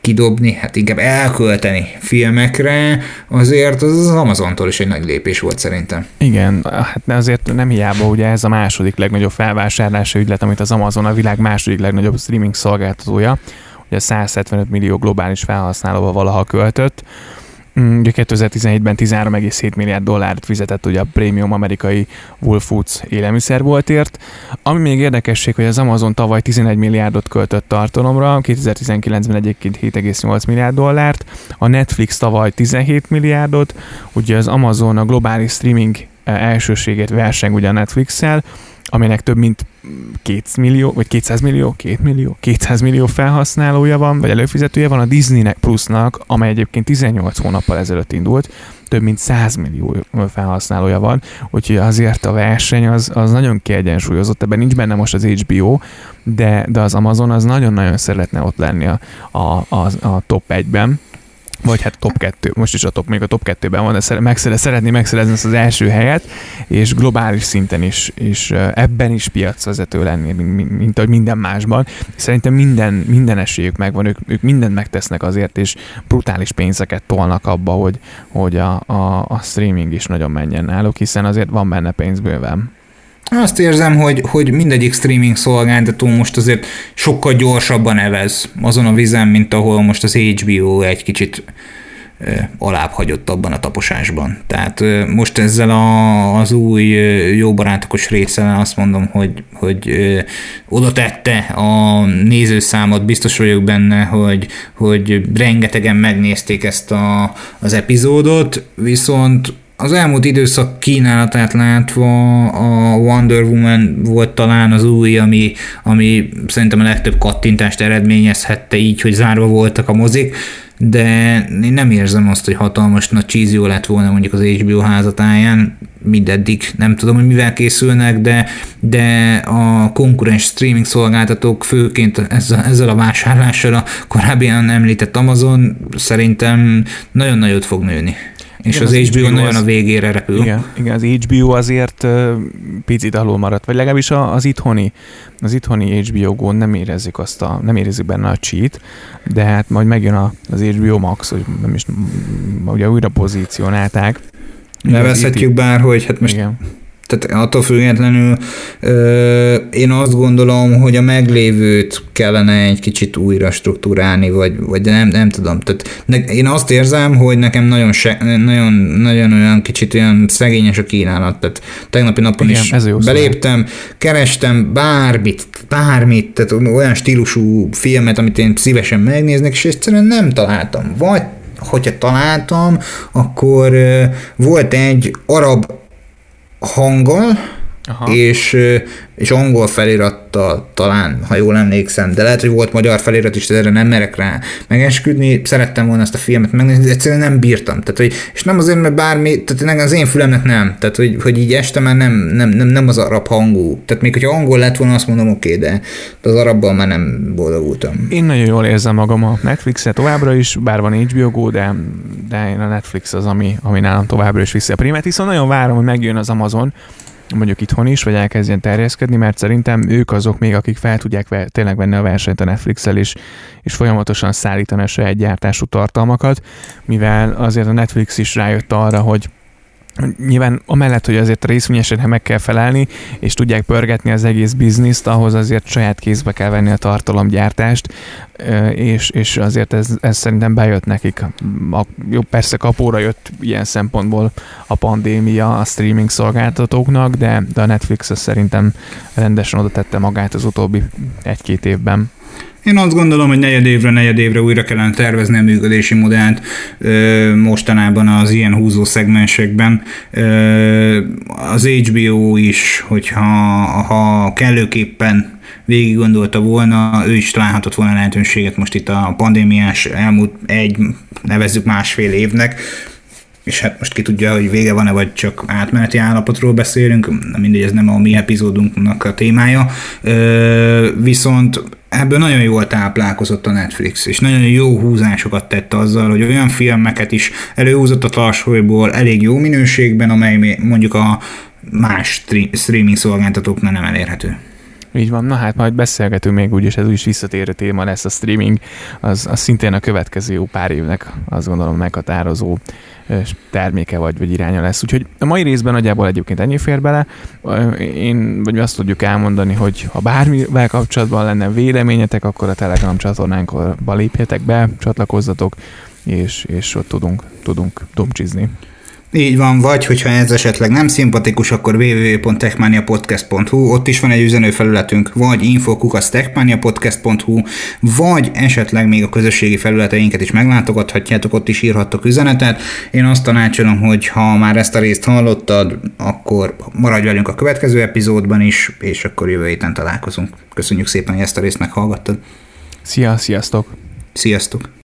kidobni, hát inkább elkölteni filmekre, azért az az Amazontól is egy nagy lépés volt szerintem. Igen, hát azért nem hiába, ugye ez a második legnagyobb felvásárlási ügylet, amit az Amazon a világ második legnagyobb streaming szolgáltatója, ugye 175 millió globális felhasználóval valaha költött, Mm, ugye 2017-ben 13,7 milliárd dollárt fizetett ugye a prémium amerikai Whole Foods élelmiszerboltért. Ami még érdekesség, hogy az Amazon tavaly 11 milliárdot költött tartalomra, 2019-ben egyébként 7,8 milliárd dollárt, a Netflix tavaly 17 milliárdot, ugye az Amazon a globális streaming eh, elsőségét verseng ugye a Netflix-szel, aminek több mint 2 millió, vagy 200 millió, 2 millió, 200 millió felhasználója van, vagy előfizetője van a Disneynek plusznak, amely egyébként 18 hónappal ezelőtt indult, több mint 100 millió felhasználója van, úgyhogy azért a verseny az, az nagyon kiegyensúlyozott, ebben nincs benne most az HBO, de, de az Amazon az nagyon-nagyon szeretne ott lenni a, a, a, a top 1-ben, vagy hát top 2, most is a top, még a top 2-ben van, de megszere, szeretné megszerezni ezt az első helyet, és globális szinten is, és ebben is piacvezető lenni, mint, mint ahogy minden másban. Szerintem minden, minden esélyük megvan, ők, ők mindent megtesznek azért, és brutális pénzeket tolnak abba, hogy, hogy a, a, a streaming is nagyon menjen náluk, hiszen azért van benne pénz bőven. Azt érzem, hogy, hogy mindegyik streaming szolgáltató most azért sokkal gyorsabban evez azon a vizen, mint ahol most az HBO egy kicsit alább hagyott abban a taposásban. Tehát most ezzel a, az új jó barátokos részsel azt mondom, hogy, hogy oda tette a nézőszámot, biztos vagyok benne, hogy, hogy rengetegen megnézték ezt a, az epizódot, viszont az elmúlt időszak kínálatát látva a Wonder Woman volt talán az új, ami, ami szerintem a legtöbb kattintást eredményezhette így, hogy zárva voltak a mozik, de én nem érzem azt, hogy hatalmas nagy csízió lett volna mondjuk az HBO házatáján, mindeddig nem tudom, hogy mivel készülnek, de, de a konkurens streaming szolgáltatók főként ezzel, ezzel a vásárlással a korábbian említett Amazon szerintem nagyon nagyot fog nőni. És igen, az, az HBO, HBO nagyon az, a végére repül. Igen, igen, az HBO azért picit alul maradt, vagy legalábbis az itthoni, az itthoni HBO Go nem érezzük azt a, nem érezzük benne a cheat, de hát majd megjön az HBO Max, hogy nem is, ugye újra pozícionálták. Nevezhetjük bár, hogy hát most igen tehát attól függetlenül ö, én azt gondolom, hogy a meglévőt kellene egy kicsit újra struktúrálni, vagy, vagy nem, nem tudom. Tehát ne, én azt érzem, hogy nekem nagyon, se, nagyon, nagyon olyan kicsit olyan szegényes a kínálat. Tehát tegnapi napon Igen, is beléptem, kerestem bármit, bármit, tehát olyan stílusú filmet, amit én szívesen megnéznek, és egyszerűen nem találtam. Vagy hogyha találtam, akkor volt egy arab hanggal, Aha. és és angol felirattal talán, ha jól emlékszem, de lehet, hogy volt magyar felirat is, de erre nem merek rá megesküdni. Szerettem volna ezt a filmet megnézni, de egyszerűen nem bírtam. Tehát, hogy, és nem azért, mert bármi, tehát az én fülemnek nem. Tehát, hogy, hogy így este már nem, nem, nem, nem az arab hangú. Tehát még hogyha angol lett volna, azt mondom, oké, okay, de, az arabban már nem boldogultam. Én nagyon jól érzem magam a Netflix-et továbbra is, bár van HBO Go, de, de én a Netflix az, ami, ami nálam továbbra is viszi a primet, hiszen nagyon várom, hogy megjön az Amazon, mondjuk itthon is, vagy elkezdjen terjeszkedni, mert szerintem ők azok még, akik fel tudják tényleg venni a versenyt a Netflix-el, és, és folyamatosan szállítani a saját gyártású tartalmakat, mivel azért a Netflix is rájött arra, hogy nyilván amellett, hogy azért részvényesen meg kell felelni, és tudják pörgetni az egész bizniszt, ahhoz azért saját kézbe kell venni a tartalomgyártást, és, és azért ez, ez szerintem bejött nekik. A, jó, persze kapóra jött ilyen szempontból a pandémia a streaming szolgáltatóknak, de, de a Netflix szerintem rendesen oda tette magát az utóbbi egy-két évben. Én azt gondolom, hogy negyed évre, negyed évre újra kellene tervezni a működési modellt mostanában az ilyen húzó szegmensekben. Az HBO is, hogyha ha kellőképpen végig gondolta volna, ő is találhatott volna lehetőséget most itt a pandémiás elmúlt egy, nevezzük másfél évnek, és hát most ki tudja, hogy vége van-e, vagy csak átmeneti állapotról beszélünk, mindegy, ez nem a mi epizódunknak a témája, viszont ebből nagyon jól táplálkozott a Netflix, és nagyon jó húzásokat tett azzal, hogy olyan filmeket is előhúzott a tarsolyból elég jó minőségben, amely mondjuk a más streaming szolgáltatóknál nem elérhető. Így van, na hát majd beszélgetünk még úgyis, ez úgyis visszatérő téma lesz a streaming, az, az szintén a következő jó pár évnek azt gondolom meghatározó terméke vagy, vagy iránya lesz. Úgyhogy a mai részben nagyjából egyébként ennyi fér bele. Én, vagy azt tudjuk elmondani, hogy ha bármivel kapcsolatban lenne véleményetek, akkor a Telegram csatornánkba lépjetek be, csatlakozzatok, és, és ott tudunk, tudunk dumcsizni. Így van, vagy hogyha ez esetleg nem szimpatikus, akkor www.techmaniapodcast.hu, ott is van egy üzenőfelületünk, vagy infokukasztechmaniapodcast.hu, vagy esetleg még a közösségi felületeinket is meglátogathatjátok, ott is írhattok üzenetet. Én azt tanácsolom, hogy ha már ezt a részt hallottad, akkor maradj velünk a következő epizódban is, és akkor jövő héten találkozunk. Köszönjük szépen, hogy ezt a részt meghallgattad. Szia, sziasztok! Sziasztok!